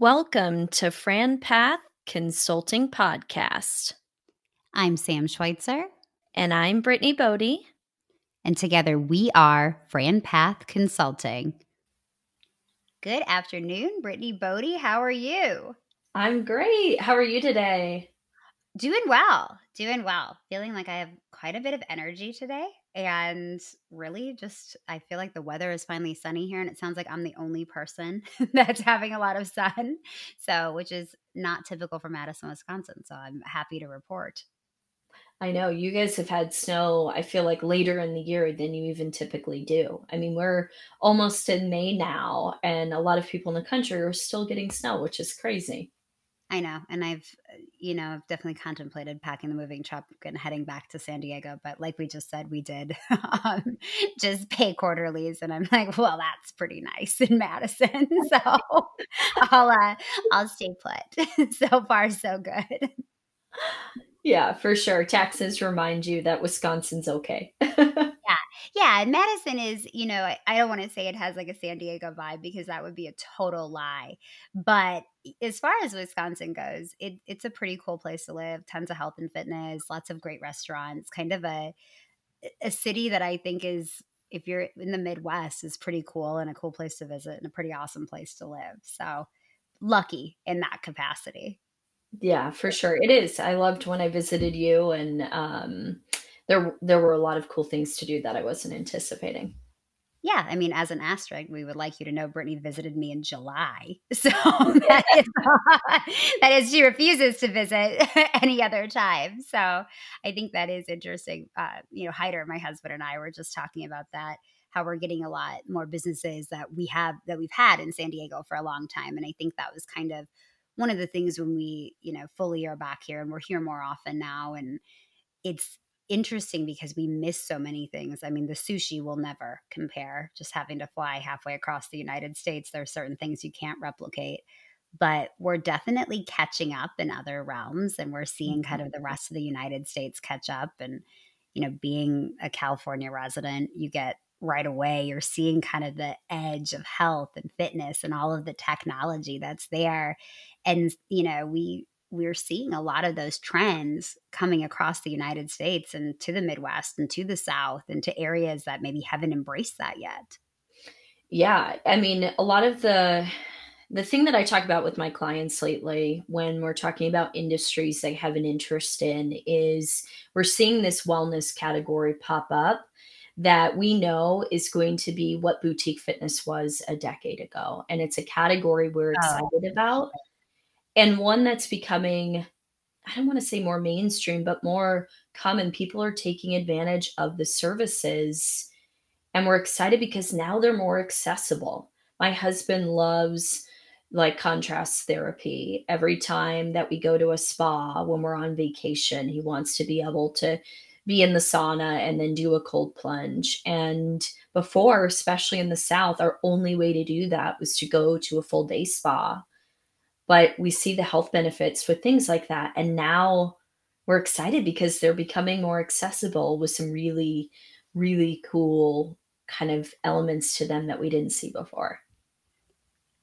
Welcome to Fran Path Consulting Podcast. I'm Sam Schweitzer. And I'm Brittany Bodie. And together we are Fran Path Consulting. Good afternoon, Brittany Bodie. How are you? I'm great. How are you today? Doing well. Doing well. Feeling like I have quite a bit of energy today and really just i feel like the weather is finally sunny here and it sounds like i'm the only person that's having a lot of sun so which is not typical for madison wisconsin so i'm happy to report. I know you guys have had snow i feel like later in the year than you even typically do. I mean we're almost in may now and a lot of people in the country are still getting snow which is crazy I know. And I've, uh, you know, I've definitely contemplated packing the moving truck and heading back to San Diego. But like we just said, we did um, just pay quarterlies. And I'm like, well, that's pretty nice in Madison. So I'll, uh, I'll stay put. so far, so good. Yeah, for sure. Taxes remind you that Wisconsin's okay. Yeah. Madison is, you know, I, I don't want to say it has like a San Diego vibe because that would be a total lie. But as far as Wisconsin goes, it, it's a pretty cool place to live. Tons of health and fitness, lots of great restaurants, kind of a, a city that I think is if you're in the Midwest is pretty cool and a cool place to visit and a pretty awesome place to live. So lucky in that capacity. Yeah, for sure. It is. I loved when I visited you and um there there were a lot of cool things to do that I wasn't anticipating. Yeah, I mean, as an asterisk, we would like you to know Brittany visited me in July. So that is, that is, she refuses to visit any other time. So I think that is interesting. Uh, you know, Hyder, my husband, and I were just talking about that how we're getting a lot more businesses that we have that we've had in San Diego for a long time. And I think that was kind of one of the things when we, you know, fully are back here and we're here more often now. And it's interesting because we miss so many things. I mean, the sushi will never compare. Just having to fly halfway across the United States, there are certain things you can't replicate. But we're definitely catching up in other realms, and we're seeing kind of the mm-hmm. rest of the United States catch up. And, you know, being a California resident, you get right away, you're seeing kind of the edge of health and fitness and all of the technology that's there and you know we we're seeing a lot of those trends coming across the United States and to the Midwest and to the South and to areas that maybe haven't embraced that yet. Yeah, I mean, a lot of the the thing that I talk about with my clients lately when we're talking about industries they have an interest in is we're seeing this wellness category pop up that we know is going to be what boutique fitness was a decade ago. And it's a category we're oh. excited oh. about and one that's becoming I don't want to say more mainstream, but more common. People are taking advantage of the services, and we're excited because now they're more accessible. My husband loves like contrast therapy. Every time that we go to a spa when we're on vacation, he wants to be able to be in the sauna and then do a cold plunge. And before, especially in the South, our only way to do that was to go to a full day spa but we see the health benefits with things like that and now we're excited because they're becoming more accessible with some really really cool kind of elements to them that we didn't see before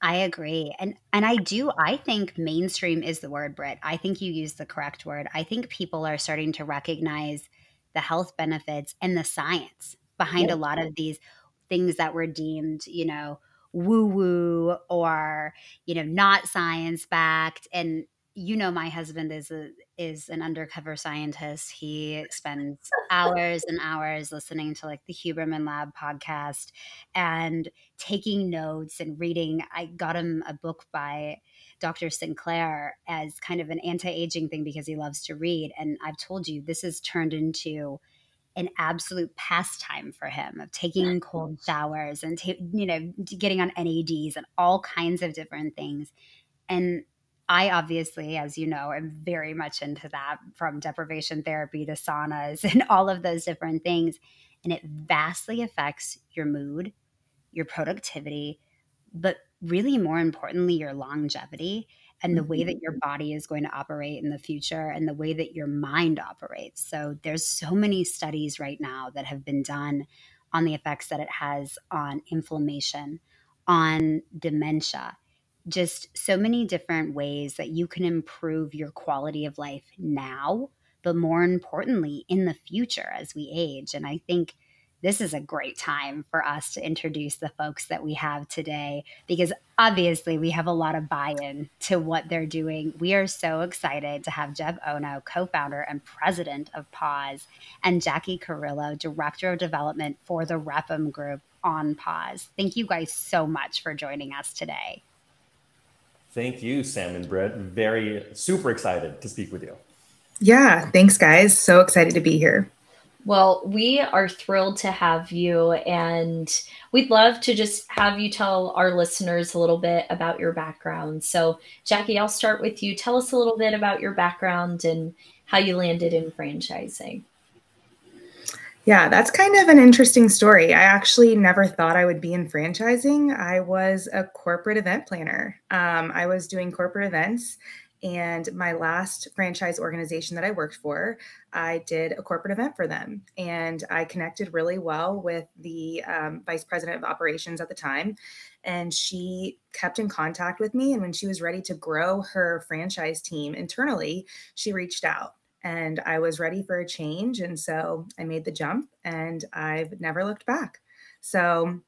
I agree. And and I do I think mainstream is the word, Britt. I think you use the correct word. I think people are starting to recognize the health benefits and the science behind yeah. a lot of these things that were deemed, you know, woo woo or you know not science backed and you know my husband is a is an undercover scientist. He spends hours and hours listening to like the huberman lab podcast and taking notes and reading. I got him a book by dr sinclair as kind of an anti-aging thing because he loves to read. And i've told you this has turned into an absolute pastime for him of taking cold showers and ta- you know getting on NADs and all kinds of different things. And I obviously, as you know, am very much into that from deprivation therapy to saunas and all of those different things. And it vastly affects your mood, your productivity, but really more importantly, your longevity and the way that your mm-hmm. body is going to operate in the future and the way that your mind operates. So there's so many studies right now that have been done on the effects that it has on inflammation, on dementia. just so many different ways that you can improve your quality of life now, but more importantly, in the future as we age. And I think this is a great time for us to introduce the folks that we have today because obviously we have a lot of buy in to what they're doing. We are so excited to have Jeff Ono, co founder and president of Pause, and Jackie Carillo, director of development for the Rep'M Group on Pause. Thank you guys so much for joining us today. Thank you, Sam and Britt. Very super excited to speak with you. Yeah, thanks, guys. So excited to be here. Well, we are thrilled to have you, and we'd love to just have you tell our listeners a little bit about your background. So, Jackie, I'll start with you. Tell us a little bit about your background and how you landed in franchising. Yeah, that's kind of an interesting story. I actually never thought I would be in franchising. I was a corporate event planner. Um, I was doing corporate events and my last franchise organization that I worked for, I did a corporate event for them. And I connected really well with the um, vice president of operations at the time. And she kept in contact with me. And when she was ready to grow her franchise team internally, she reached out. And I was ready for a change. And so I made the jump and I've never looked back. So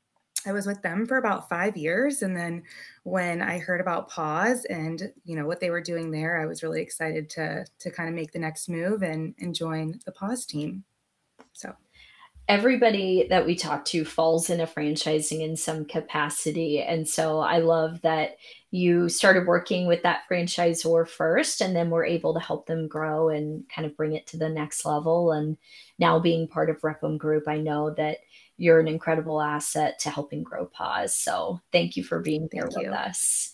I was with them for about five years. And then when I heard about Pause and you know what they were doing there, I was really excited to to kind of make the next move and, and join the Pause team. So everybody that we talk to falls into franchising in some capacity. And so I love that you started working with that franchisor first and then we're able to help them grow and kind of bring it to the next level. And now being part of Rep'M Group, I know that you're an incredible asset to helping grow Pause. So thank you for being here with us.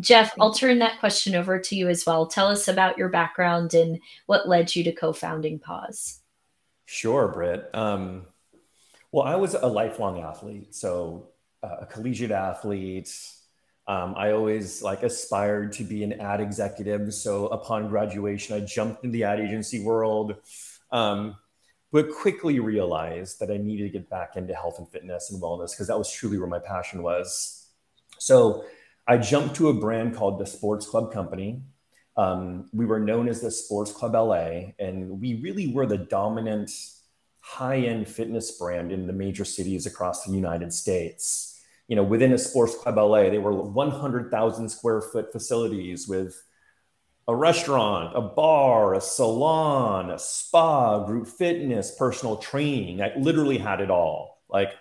Jeff, I'll turn that question over to you as well. Tell us about your background and what led you to co founding Pause. Sure, Britt. Um, well, I was a lifelong athlete, so uh, a collegiate athlete. Um, I always like aspired to be an ad executive. So upon graduation, I jumped in the ad agency world. Um, but quickly realized that I needed to get back into health and fitness and wellness because that was truly where my passion was. So I jumped to a brand called the Sports Club Company. Um, we were known as the Sports Club LA, and we really were the dominant high end fitness brand in the major cities across the United States. You know, within a Sports Club LA, they were 100,000 square foot facilities with a restaurant, a bar, a salon, a spa, group fitness, personal training. I literally had it all. Like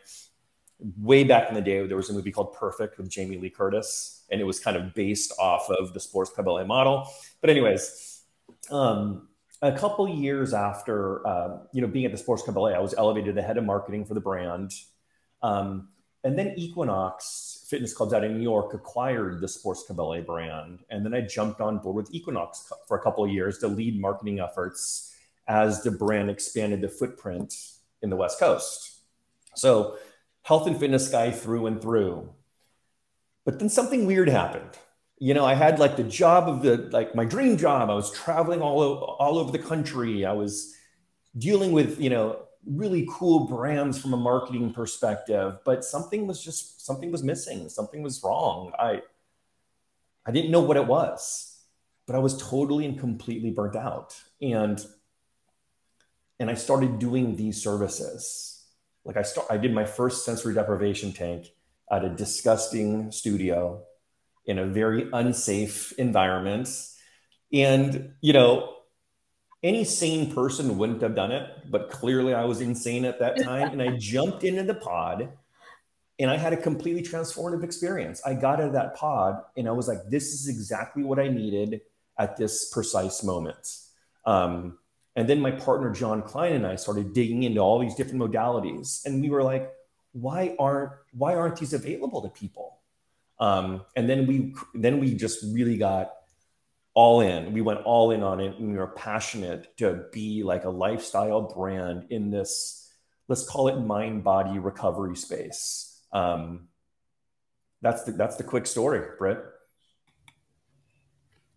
way back in the day, there was a movie called Perfect with Jamie Lee Curtis, and it was kind of based off of the Sports Club LA model. But anyways, um, a couple years after uh, you know being at the Sports Club LA, I was elevated to the head of marketing for the brand. Um, and then Equinox Fitness Clubs out in New York acquired the Sports Club LA brand. And then I jumped on board with Equinox for a couple of years to lead marketing efforts as the brand expanded the footprint in the West Coast. So, health and fitness guy through and through. But then something weird happened. You know, I had like the job of the like my dream job. I was traveling all all over the country. I was dealing with, you know, really cool brands from a marketing perspective, but something was just something was missing. Something was wrong. I I didn't know what it was, but I was totally and completely burnt out. And and I started doing these services. Like I start I did my first sensory deprivation tank at a disgusting studio in a very unsafe environment. And you know, any sane person wouldn't have done it, but clearly I was insane at that time. and I jumped into the pod and I had a completely transformative experience. I got out of that pod and I was like, this is exactly what I needed at this precise moment. Um, and then my partner, John Klein, and I started digging into all these different modalities. And we were like, why aren't, why aren't these available to people? Um, and then we, then we just really got all in. We went all in on it and we were passionate to be like a lifestyle brand in this, let's call it mind body recovery space. Um, that's the, that's the quick story, Britt.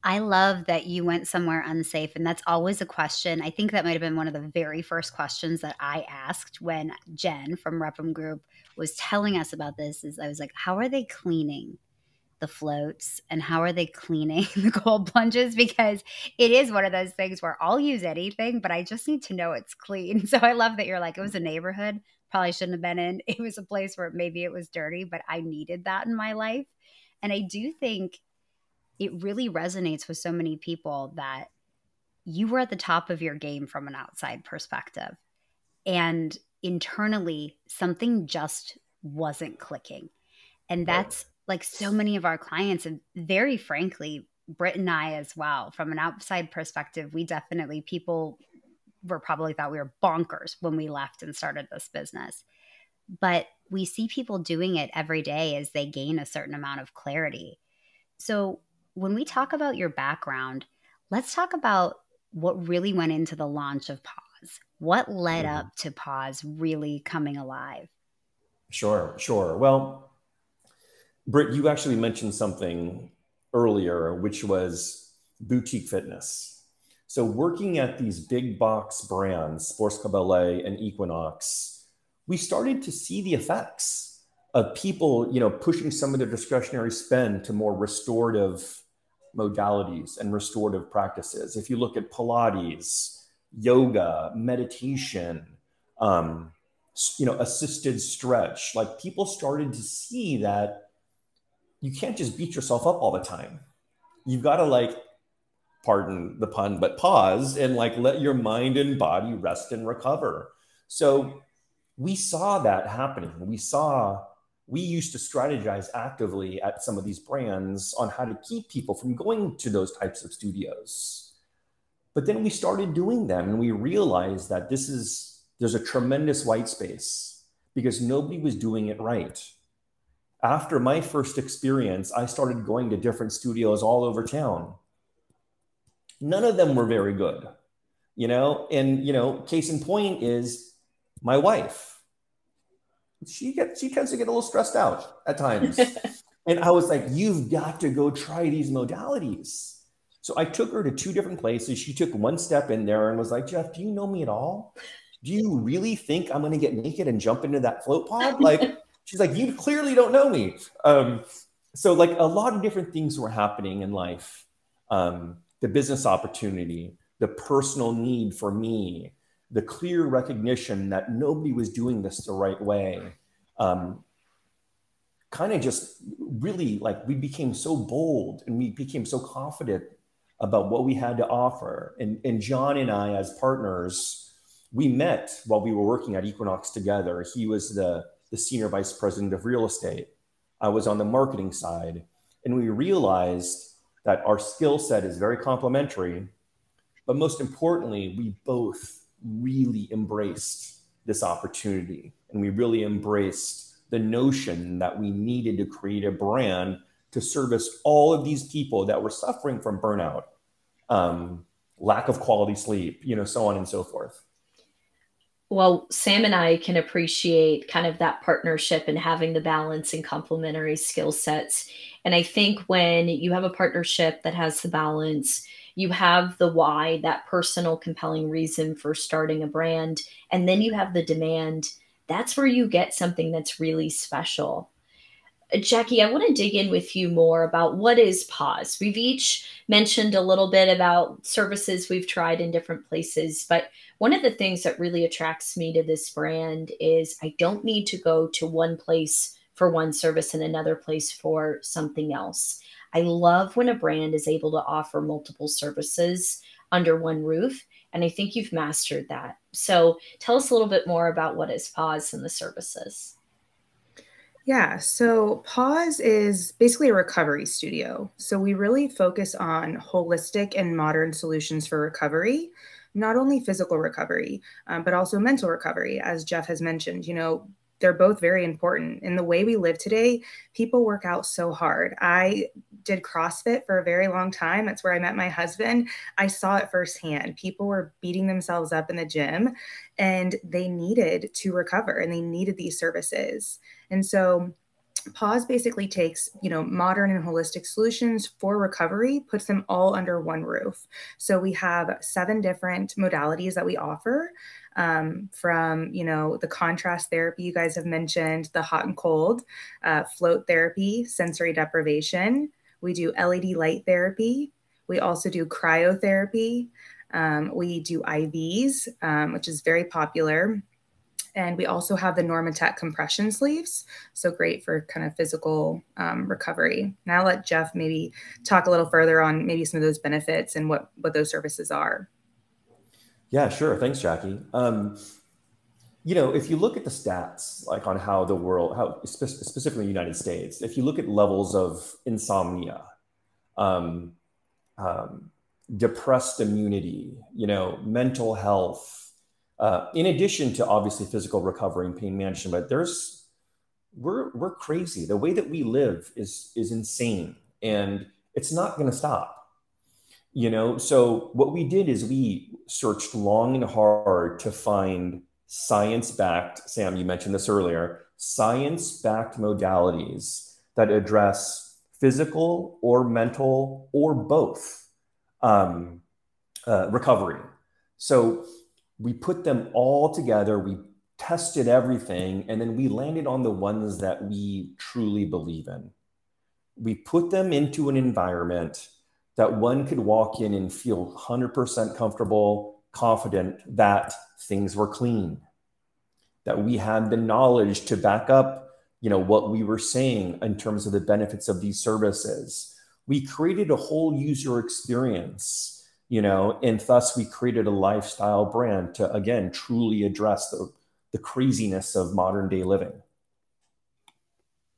I love that you went somewhere unsafe. And that's always a question. I think that might have been one of the very first questions that I asked when Jen from Rep'M Group was telling us about this is I was like, how are they cleaning? The floats and how are they cleaning the cold plunges because it is one of those things where I'll use anything but I just need to know it's clean. So I love that you're like it was a neighborhood probably shouldn't have been in. It was a place where maybe it was dirty but I needed that in my life. And I do think it really resonates with so many people that you were at the top of your game from an outside perspective. And internally something just wasn't clicking. And that's like so many of our clients, and very frankly, Britt and I as well, from an outside perspective, we definitely, people were probably thought we were bonkers when we left and started this business. But we see people doing it every day as they gain a certain amount of clarity. So when we talk about your background, let's talk about what really went into the launch of Pause. What led mm-hmm. up to Pause really coming alive? Sure, sure. Well, Britt, you actually mentioned something earlier, which was boutique fitness. So, working at these big box brands, Sports Club LA and Equinox, we started to see the effects of people, you know, pushing some of their discretionary spend to more restorative modalities and restorative practices. If you look at Pilates, yoga, meditation, um, you know, assisted stretch, like people started to see that you can't just beat yourself up all the time. You've got to like, pardon the pun, but pause and like let your mind and body rest and recover. So we saw that happening. We saw, we used to strategize actively at some of these brands on how to keep people from going to those types of studios. But then we started doing them and we realized that this is, there's a tremendous white space because nobody was doing it right after my first experience, I started going to different studios all over town. None of them were very good, you know. And you know, case in point is my wife. She gets she tends to get a little stressed out at times, and I was like, "You've got to go try these modalities." So I took her to two different places. She took one step in there and was like, "Jeff, do you know me at all? Do you really think I'm going to get naked and jump into that float pod?" Like she's like, you clearly don't know me. Um, so like a lot of different things were happening in life. Um, the business opportunity, the personal need for me, the clear recognition that nobody was doing this the right way. Um, kind of just really like we became so bold and we became so confident about what we had to offer. And, and John and I, as partners, we met while we were working at Equinox together. He was the the senior vice president of real estate. I was on the marketing side. And we realized that our skill set is very complementary. But most importantly, we both really embraced this opportunity. And we really embraced the notion that we needed to create a brand to service all of these people that were suffering from burnout, um, lack of quality sleep, you know, so on and so forth well, Sam and I can appreciate kind of that partnership and having the balance and complementary skill sets. And I think when you have a partnership that has the balance, you have the why, that personal compelling reason for starting a brand, and then you have the demand. That's where you get something that's really special. Jackie, I want to dig in with you more about what is pause. We've each mentioned a little bit about services we've tried in different places, but one of the things that really attracts me to this brand is I don't need to go to one place for one service and another place for something else. I love when a brand is able to offer multiple services under one roof. And I think you've mastered that. So tell us a little bit more about what is Pause and the services. Yeah, so Pause is basically a recovery studio. So we really focus on holistic and modern solutions for recovery, not only physical recovery, um, but also mental recovery, as Jeff has mentioned. You know, they're both very important. In the way we live today, people work out so hard. I did CrossFit for a very long time. That's where I met my husband. I saw it firsthand. People were beating themselves up in the gym and they needed to recover and they needed these services. And so Pause basically takes, you know, modern and holistic solutions for recovery, puts them all under one roof. So we have seven different modalities that we offer. um, from you know the contrast therapy you guys have mentioned, the hot and cold, uh, float therapy, sensory deprivation. We do LED light therapy. We also do cryotherapy. Um, we do IVs, um, which is very popular. And we also have the Normatec compression sleeves. So great for kind of physical um, recovery. Now I'll let Jeff maybe talk a little further on maybe some of those benefits and what, what those services are. Yeah, sure. Thanks, Jackie. Um, you know, if you look at the stats, like on how the world, how spe- specifically the United States, if you look at levels of insomnia, um, um, depressed immunity, you know, mental health, uh, in addition to obviously physical recovery and pain management, but there's we're we're crazy. The way that we live is is insane, and it's not going to stop. You know, so what we did is we searched long and hard to find science-backed. Sam, you mentioned this earlier. Science-backed modalities that address physical or mental or both um, uh, recovery. So we put them all together, we tested everything, and then we landed on the ones that we truly believe in. We put them into an environment that one could walk in and feel 100% comfortable, confident that things were clean, that we had the knowledge to back up you know what we were saying in terms of the benefits of these services we created a whole user experience you know, and thus we created a lifestyle brand to again truly address the, the craziness of modern day living.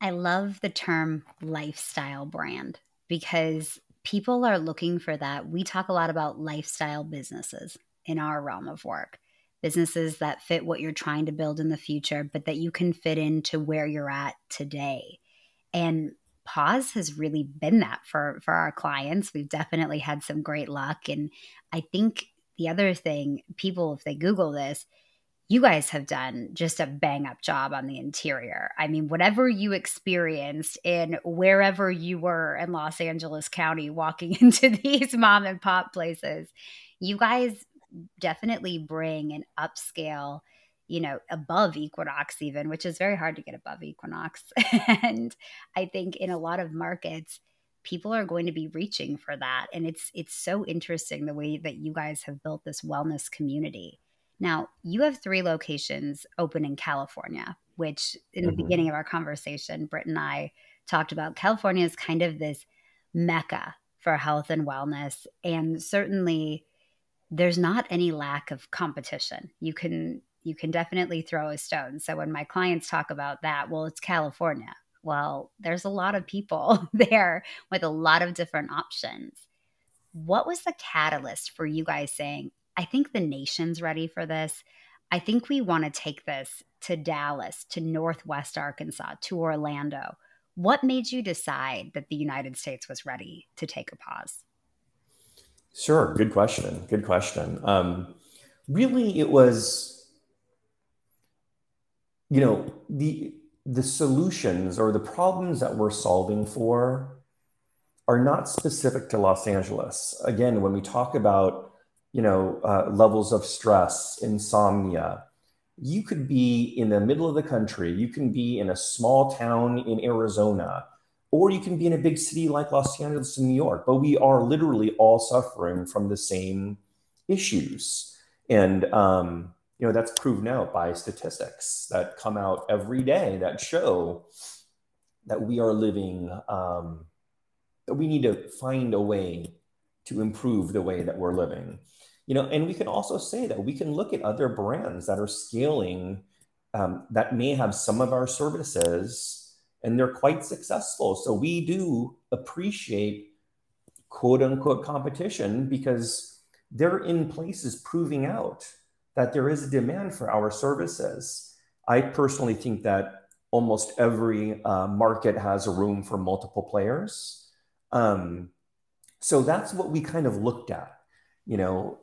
I love the term lifestyle brand because people are looking for that. We talk a lot about lifestyle businesses in our realm of work. Businesses that fit what you're trying to build in the future, but that you can fit into where you're at today. And pause has really been that for for our clients we've definitely had some great luck and i think the other thing people if they google this you guys have done just a bang up job on the interior. I mean, whatever you experienced in wherever you were in Los Angeles County walking into these mom and pop places, you guys definitely bring an upscale you know, above Equinox, even, which is very hard to get above Equinox. and I think in a lot of markets, people are going to be reaching for that. And it's it's so interesting the way that you guys have built this wellness community. Now, you have three locations open in California, which in the mm-hmm. beginning of our conversation, Britt and I talked about California is kind of this mecca for health and wellness. And certainly there's not any lack of competition. You can you can definitely throw a stone. So when my clients talk about that, well, it's California. Well, there's a lot of people there with a lot of different options. What was the catalyst for you guys saying, I think the nation's ready for this? I think we want to take this to Dallas, to Northwest Arkansas, to Orlando. What made you decide that the United States was ready to take a pause? Sure. Good question. Good question. Um, really, it was you know the the solutions or the problems that we're solving for are not specific to Los Angeles. Again, when we talk about you know uh, levels of stress, insomnia, you could be in the middle of the country, you can be in a small town in Arizona, or you can be in a big city like Los Angeles and New York. But we are literally all suffering from the same issues, and um, you know that's proven out by statistics that come out every day that show that we are living um, that we need to find a way to improve the way that we're living. You know and we can also say that we can look at other brands that are scaling um, that may have some of our services and they're quite successful. So we do appreciate quote unquote competition because they're in places proving out that there is a demand for our services. I personally think that almost every uh, market has a room for multiple players. Um, so that's what we kind of looked at. You know,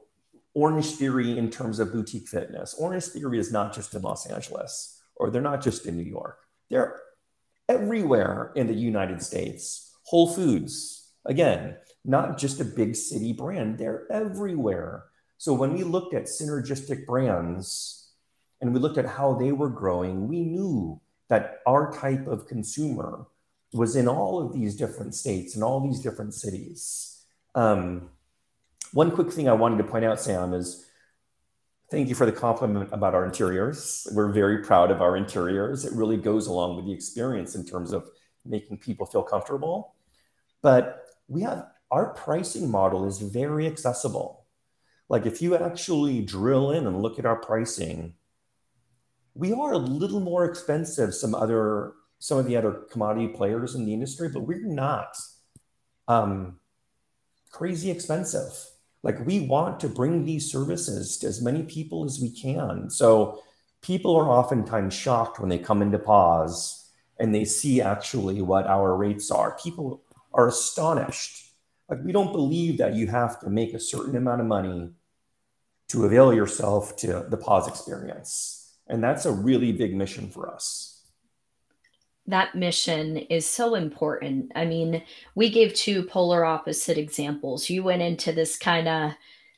Orange Theory in terms of boutique fitness. Orange Theory is not just in Los Angeles or they're not just in New York. They're everywhere in the United States. Whole Foods, again, not just a big city brand, they're everywhere. So when we looked at synergistic brands and we looked at how they were growing, we knew that our type of consumer was in all of these different states and all these different cities. Um, one quick thing I wanted to point out, Sam, is thank you for the compliment about our interiors. We're very proud of our interiors. It really goes along with the experience in terms of making people feel comfortable. But we have our pricing model is very accessible. Like if you actually drill in and look at our pricing, we are a little more expensive some other some of the other commodity players in the industry, but we're not um, crazy expensive. Like we want to bring these services to as many people as we can. So people are oftentimes shocked when they come into pause and they see actually what our rates are. People are astonished. Like we don't believe that you have to make a certain amount of money to avail yourself to the pause experience. And that's a really big mission for us that mission is so important. I mean, we gave two polar opposite examples. You went into this kind of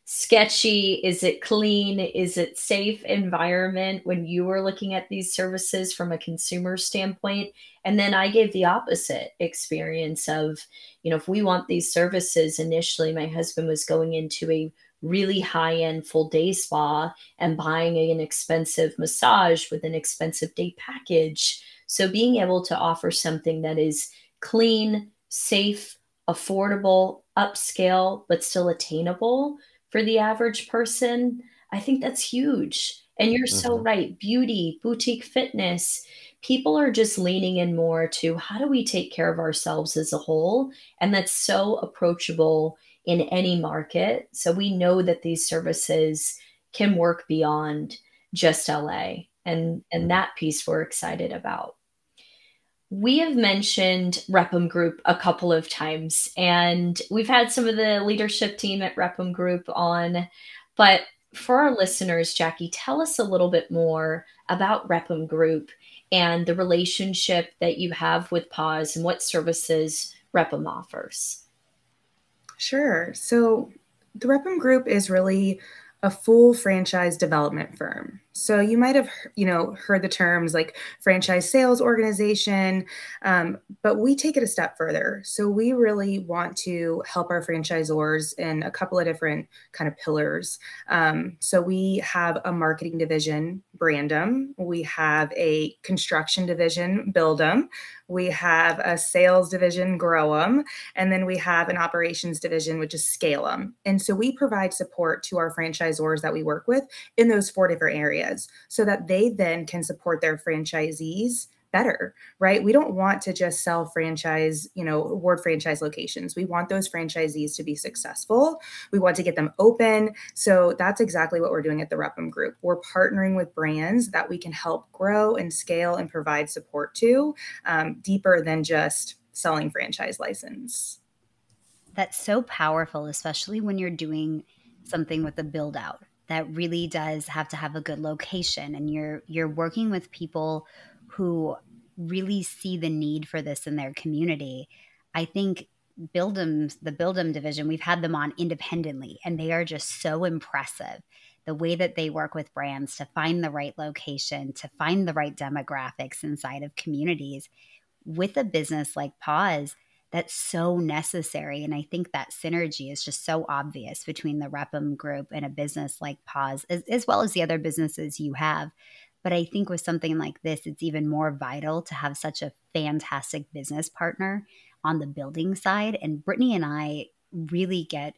sketchy, is it clean, is it safe environment when you were looking at these services from a consumer standpoint. And then I gave the opposite experience of, you know, if we want these services, initially my husband was going into a really high end full day spa and buying an expensive massage with an expensive day package. So being able to offer something that is clean, safe, affordable, upscale, but still attainable for the average person, I think that's huge. And you're mm-hmm. so right. Beauty, boutique fitness, people are just leaning in more to how do we take care of ourselves as a whole? And that's so approachable in any market. So we know that these services can work beyond just LA. And, and mm-hmm. that piece we're excited about we have mentioned Rep'M Group a couple of times, and we've had some of the leadership team at Rep'M Group on. But for our listeners, Jackie, tell us a little bit more about Rep'M Group and the relationship that you have with Pause and what services Rep'M offers. Sure. So the Rep'M Group is really a full franchise development firm. So you might have, you know, heard the terms like franchise sales organization, um, but we take it a step further. So we really want to help our franchisors in a couple of different kind of pillars. Um, so we have a marketing division, Brand'M. We have a construction division, Build'M. We have a sales division, Grow'M, and then we have an operations division, which is Scale'M. And so we provide support to our franchisors that we work with in those four different areas so that they then can support their franchisees better, right? We don't want to just sell franchise, you know, award franchise locations. We want those franchisees to be successful. We want to get them open. So that's exactly what we're doing at the Rep'M Group. We're partnering with brands that we can help grow and scale and provide support to um, deeper than just selling franchise license. That's so powerful, especially when you're doing something with a build out that really does have to have a good location and you're you're working with people who really see the need for this in their community. I think Build'M, the Build'M division, we've had them on independently, and they are just so impressive. The way that they work with brands to find the right location, to find the right demographics inside of communities. With a business like Pause, that's so necessary. And I think that synergy is just so obvious between the Rep'M group and a business like Pause, as, as well as the other businesses you have. But I think with something like this, it's even more vital to have such a fantastic business partner on the building side. And Brittany and I really get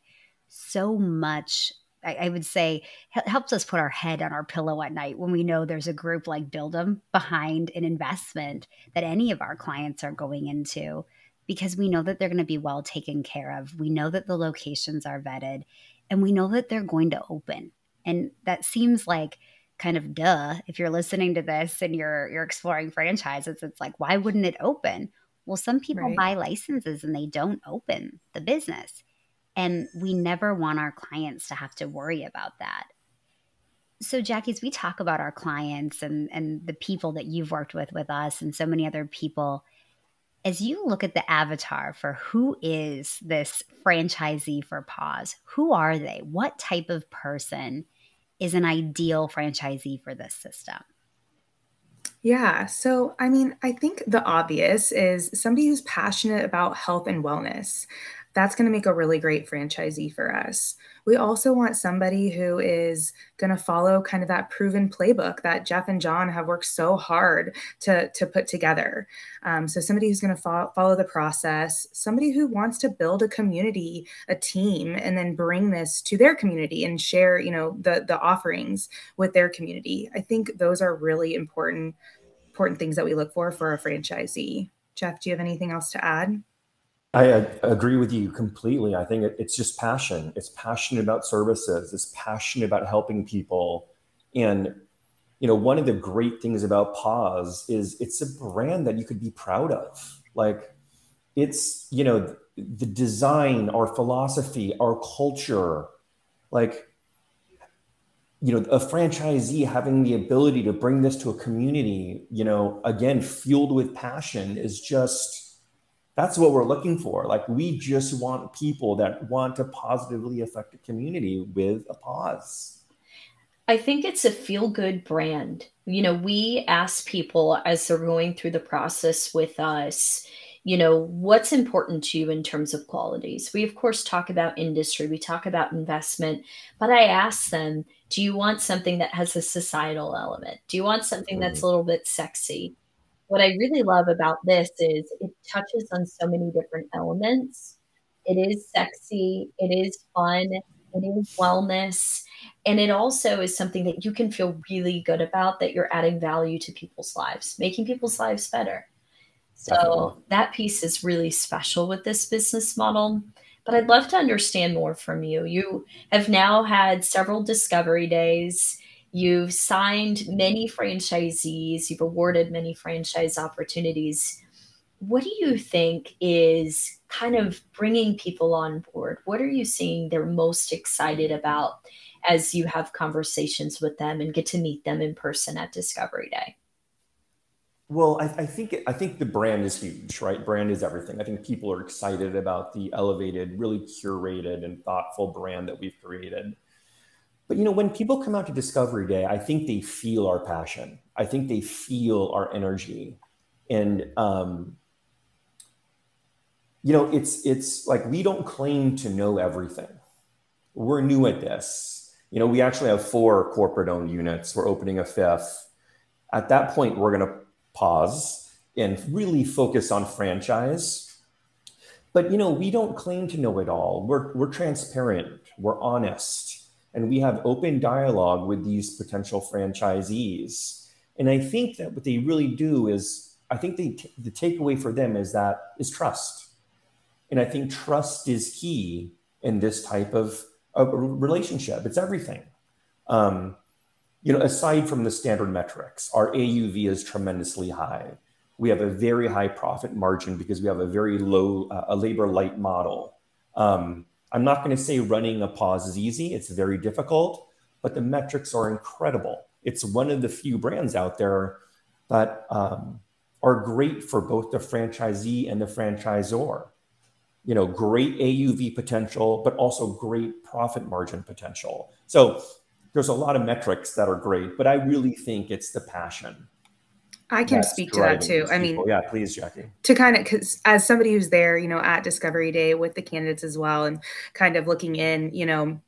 so much I, would say helps us put our head on our pillow at night when we know there's a group like Build'M behind an investment that any of our clients are going into because we know that they're going to be well taken care of. We know that the locations are vetted and we know that they're going to open. And that seems like kind of duh if you're listening to this and you're you're exploring franchises it's like why wouldn't it open well some people right. buy licenses and they don't open the business and we never want our clients to have to worry about that so jackie as we talk about our clients and and the people that you've worked with with us and so many other people as you look at the avatar for who is this franchisee for Pause, who are they? What type of person is an ideal franchisee for this system? Yeah. So, I mean, I think the obvious is somebody who's passionate about health and wellness that's going to make a really great franchisee for us. We also want somebody who is going to follow kind of that proven playbook that Jeff and John have worked so hard to, to put together. Um, so, somebody who's going to fo- follow the process, somebody who wants to build a community, a team, and then bring this to their community and share, you know, the, the offerings with their community. I think those are really important, important things that we look for for a franchisee. Jeff, do you have anything else to add? I agree with you completely. I think it's just passion. It's passionate about services. It's passionate about helping people. And you know, one of the great things about Pause is it's a brand that you could be proud of. Like it's, you know, the design, our philosophy, our culture, like you know, a franchisee having the ability to bring this to a community, you know, again, fueled with passion is just that's what we're looking for. Like we just want people that want to positively affect the community with a Pause. I think it's a feel good brand. You know, we ask people as they're going through the process with us, you know, what's important to you in terms of qualities. We, of course, talk about industry, we talk about investment, but I ask them, do you want something that has a societal element? Do you want something that's mm-hmm. a little bit sexy? What I really love about this is it touches on so many different elements. It is sexy, it is fun, it is wellness, and it also is something that you can feel really good about that you're adding value to people's lives, making people's lives better. So Definitely. that piece is really special with this business model. But I'd love to understand more from you. You have now had several discovery days You've signed many franchisees, you've awarded many franchise opportunities. What do you think is kind of bringing people on board? What are you seeing they're most excited about as you have conversations with them and get to meet them in person at Discovery Day? Well, I, I, think I think the brand is huge, right? Brand is everything. I think people are excited about the elevated, really curated, and thoughtful brand that we've created. But you know, when people come out to Discovery Day, I think they feel our passion. I think they feel our energy, and um, you know, it's it's like we don't claim to know everything. We're new at this. You know, we actually have four corporate-owned units. We're opening a fifth. At that point, we're going to pause and really focus on franchise. But you know, we don't claim to know it all. We're we're transparent. We're honest and we have open dialogue with these potential franchisees. And I think that what they really do is, I think they the takeaway for them is that is trust. And I think trust is key in this type of, of relationship. It's everything. Um, you know, aside from the standard metrics, our AUV is tremendously high. We have a very high profit margin because we have a very low, uh, a labor light model. Um, I'm not going to say running a pause is easy, it's very difficult, but the metrics are incredible. It's one of the few brands out there that um, are great for both the franchisee and the franchisor. You know, great AUV potential, but also great profit margin potential. So there's a lot of metrics that are great, but I really think it's the passion I can speak to that too. I mean, yeah, please, Jackie. To kind of, because as somebody who's there, you know, at Discovery Day with the candidates as well, and kind of looking in, you know,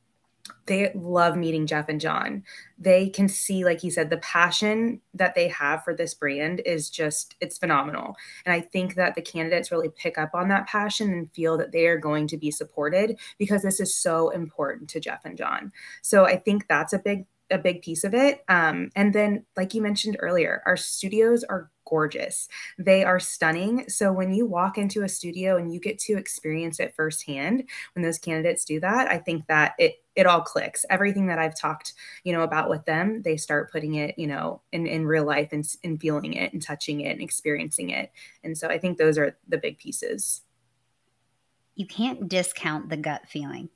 they love meeting Jeff and John. They can see, like he said, the passion that they have for this brand is just, it's phenomenal. And I think that the candidates really pick up on that passion and feel that they are going to be supported because this is so important to Jeff and John. So I think that's a big a big piece of it. Um, and then, like you mentioned earlier, our studios are gorgeous. They are stunning. So when you walk into a studio and you get to experience it firsthand, when those candidates do that, I think that it it all clicks. Everything that I've talked, you know, about with them, they start putting it, you know, in in real life and, and feeling it and touching it and experiencing it. And so I think those are the big pieces. You can't discount the gut feeling.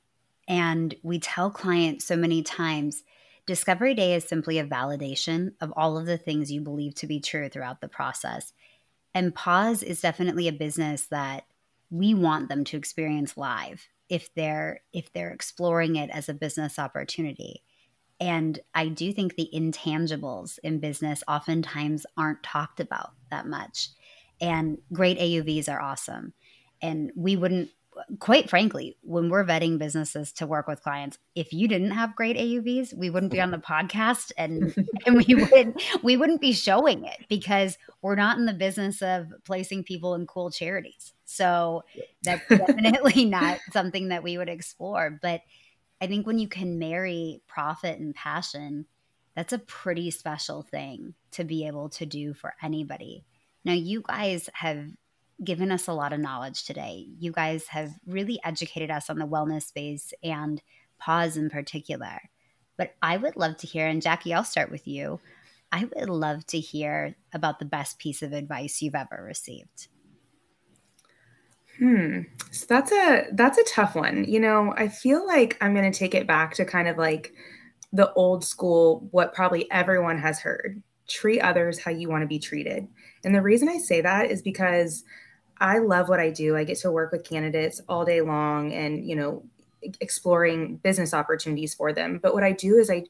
And we tell clients so many times Discovery Day is simply a validation of all of the things you believe to be true throughout the process. And Pause is definitely a business that we want them to experience live if they're if they're exploring it as a business opportunity. And I do think the intangibles in business oftentimes aren't talked about that much. And great AUVs are awesome. And we wouldn't quite frankly, when we're vetting businesses to work with clients, if you didn't have great AUVs, we wouldn't be on the podcast and and we wouldn't we wouldn't be showing it because we're not in the business of placing people in cool charities. So that's definitely not something that we would explore. But I think when you can marry profit and passion, that's a pretty special thing to be able to do for anybody. Now, you guys have given us a lot of knowledge today. You guys have really educated us on the wellness space and pause in particular. But I would love to hear, and Jackie, I'll start with you. I would love to hear about the best piece of advice you've ever received. Hmm. So that's a that's a tough one. You know, I feel like I'm going to take it back to kind of like the old school what probably everyone has heard. Treat others how you want to be treated. And the reason I say that is because I love what I do. I get to work with candidates all day long and, you know, exploring business opportunities for them. But what I do is I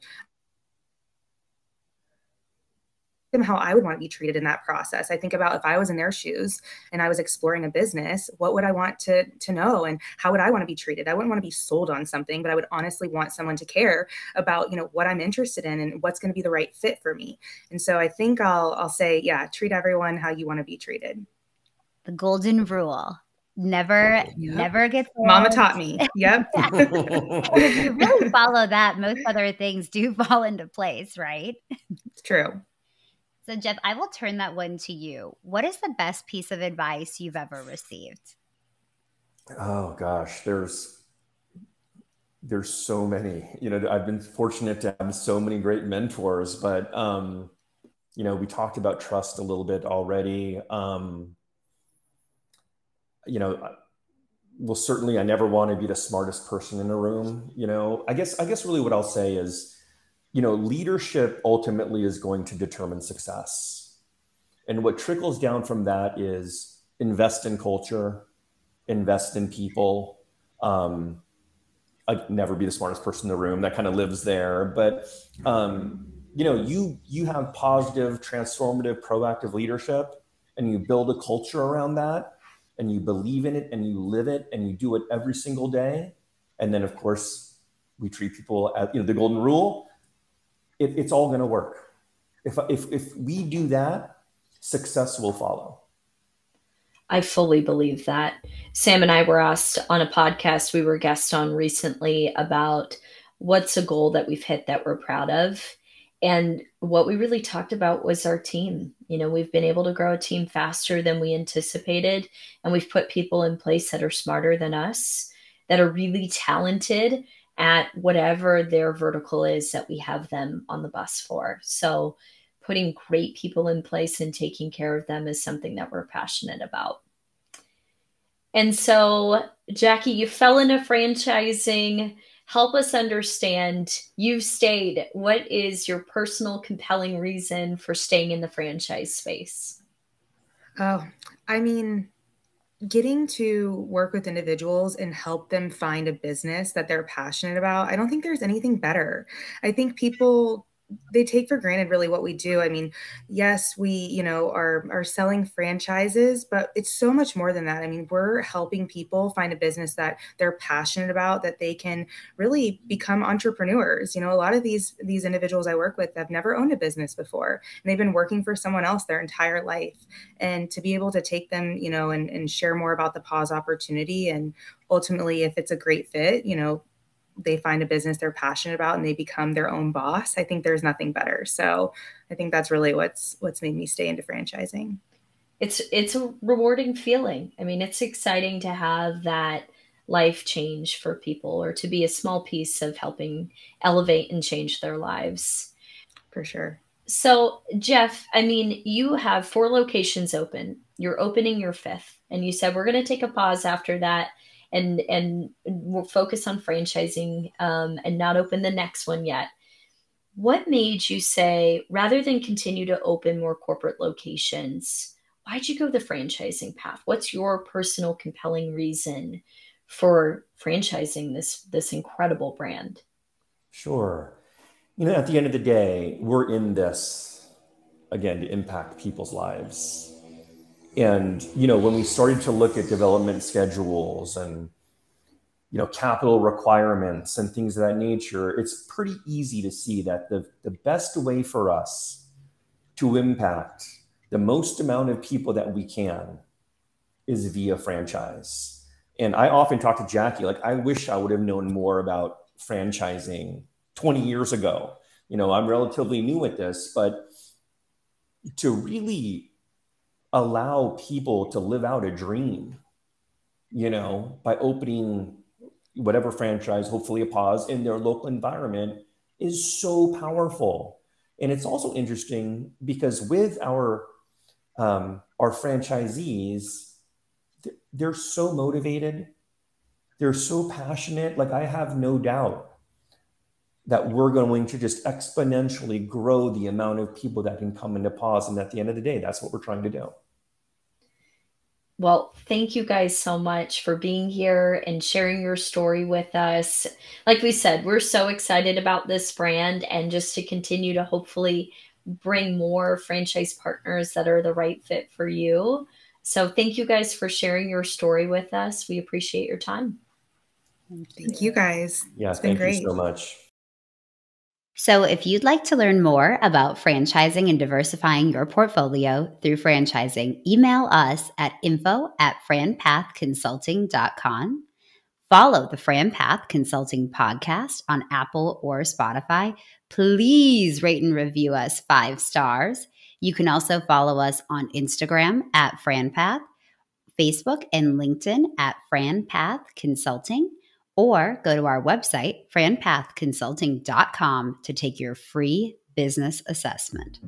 them how I would want to be treated in that process. I think about if I was in their shoes and I was exploring a business, what would I want to to know and how would I want to be treated? I wouldn't want to be sold on something, but I would honestly want someone to care about, you know, what I'm interested in and what's going to be the right fit for me. And so I think I'll I'll say, yeah, treat everyone how you want to be treated the golden rule. Never yep. never get old. mama taught me. Yep. If you really follow that most other things do fall into place right? It's true. So jeff i will turn that one to you. What is the best piece of advice you've ever received? Oh gosh. There's there's so many. You know i've been fortunate to have so many great mentors but um you know we talked about trust a little bit already. Um you know, well, certainly I never want to be the smartest person in the room. You know, I guess, I guess really what I'll say is, you know, leadership ultimately is going to determine success. And what trickles down from that is invest in culture, invest in people. Um, I'd never be the smartest person in the room. That kind of lives there. But um, you know, you you have positive, transformative, proactive leadership, and you build a culture around that and you believe in it and you live it and you do it every single day and then of course we treat people as you know the golden rule it, it's all going to work if, if if we do that success will follow I fully believe that. Sam and I were asked on a podcast we were guests on recently about what's a goal that we've hit that we're proud of. And what we really talked about was our team. You know, we've been able to grow a team faster than we anticipated, and we've put people in place that are smarter than us, that are really talented at whatever their vertical is that we have them on the bus for. So, putting great people in place and taking care of them is something that we're passionate about. And so, Jackie, you fell into franchising help us understand you've stayed. What is your personal compelling reason for staying in the franchise space? Oh, I mean, getting to work with individuals and help them find a business that they're passionate about, I don't think there's anything better. I think people they take for granted really what we do. I mean, yes, we, you know, are are selling franchises, but it's so much more than that. I mean, we're helping people find a business that they're passionate about that they can really become entrepreneurs. You know, a lot of these these individuals I work with have never owned a business before and they've been working for someone else their entire life. And to be able to take them, you know, and, and share more about the pause opportunity and ultimately if it's a great fit, you know, they find a business they're passionate about and they become their own boss i think there's nothing better. So i think that's really what's what's made me stay into franchising. It's it's a rewarding feeling. I mean it's exciting to have that life change for people or to be a small piece of helping elevate and change their lives. For sure. So jeff i mean you have four locations open. You're opening your fifth. And you said we're going to take a pause after that and and we'll focus on franchising um, and not open the next one yet what made you say rather than continue to open more corporate locations why'd you go the franchising path? What's your personal compelling reason for franchising this this incredible brand? Sure. You know, at the end of the day, we're in this again to impact people's lives. And you know, when we started to look at development schedules and you know capital requirements and things of that nature, it's pretty easy to see that the, the best way for us to impact the most amount of people that we can is via franchise. And I often talk to Jackie, like, I wish I would have known more about franchising 20 years ago. You know, I'm relatively new at this, but to really allow people to live out a dream, you know, by opening whatever franchise, hopefully a pause in their local environment is so powerful. And it's also interesting because with our um, our franchisees, they're so motivated, they're so passionate. Like I have no doubt that we're going to just exponentially grow the amount of people that can come into pause. And at the end of the day, that's what we're trying to do. Well, thank you guys so much for being here and sharing your story with us. Like we said, we're so excited about this brand and just to continue to hopefully bring more franchise partners that are the right fit for you. So thank you guys for sharing your story with us. We appreciate your time. Thank you guys. Yeah, it's thank you so much. So, if you'd like to learn more about franchising and diversifying your portfolio through franchising, email us at info at franpathconsulting.com. Follow the Fran Path Consulting podcast on Apple or Spotify please rate and review us five stars. You can also follow us on Instagram at FranPath, Facebook and LinkedIn at FranPath Consulting, or go to our website, franpathconsulting.com, to take your free business assessment.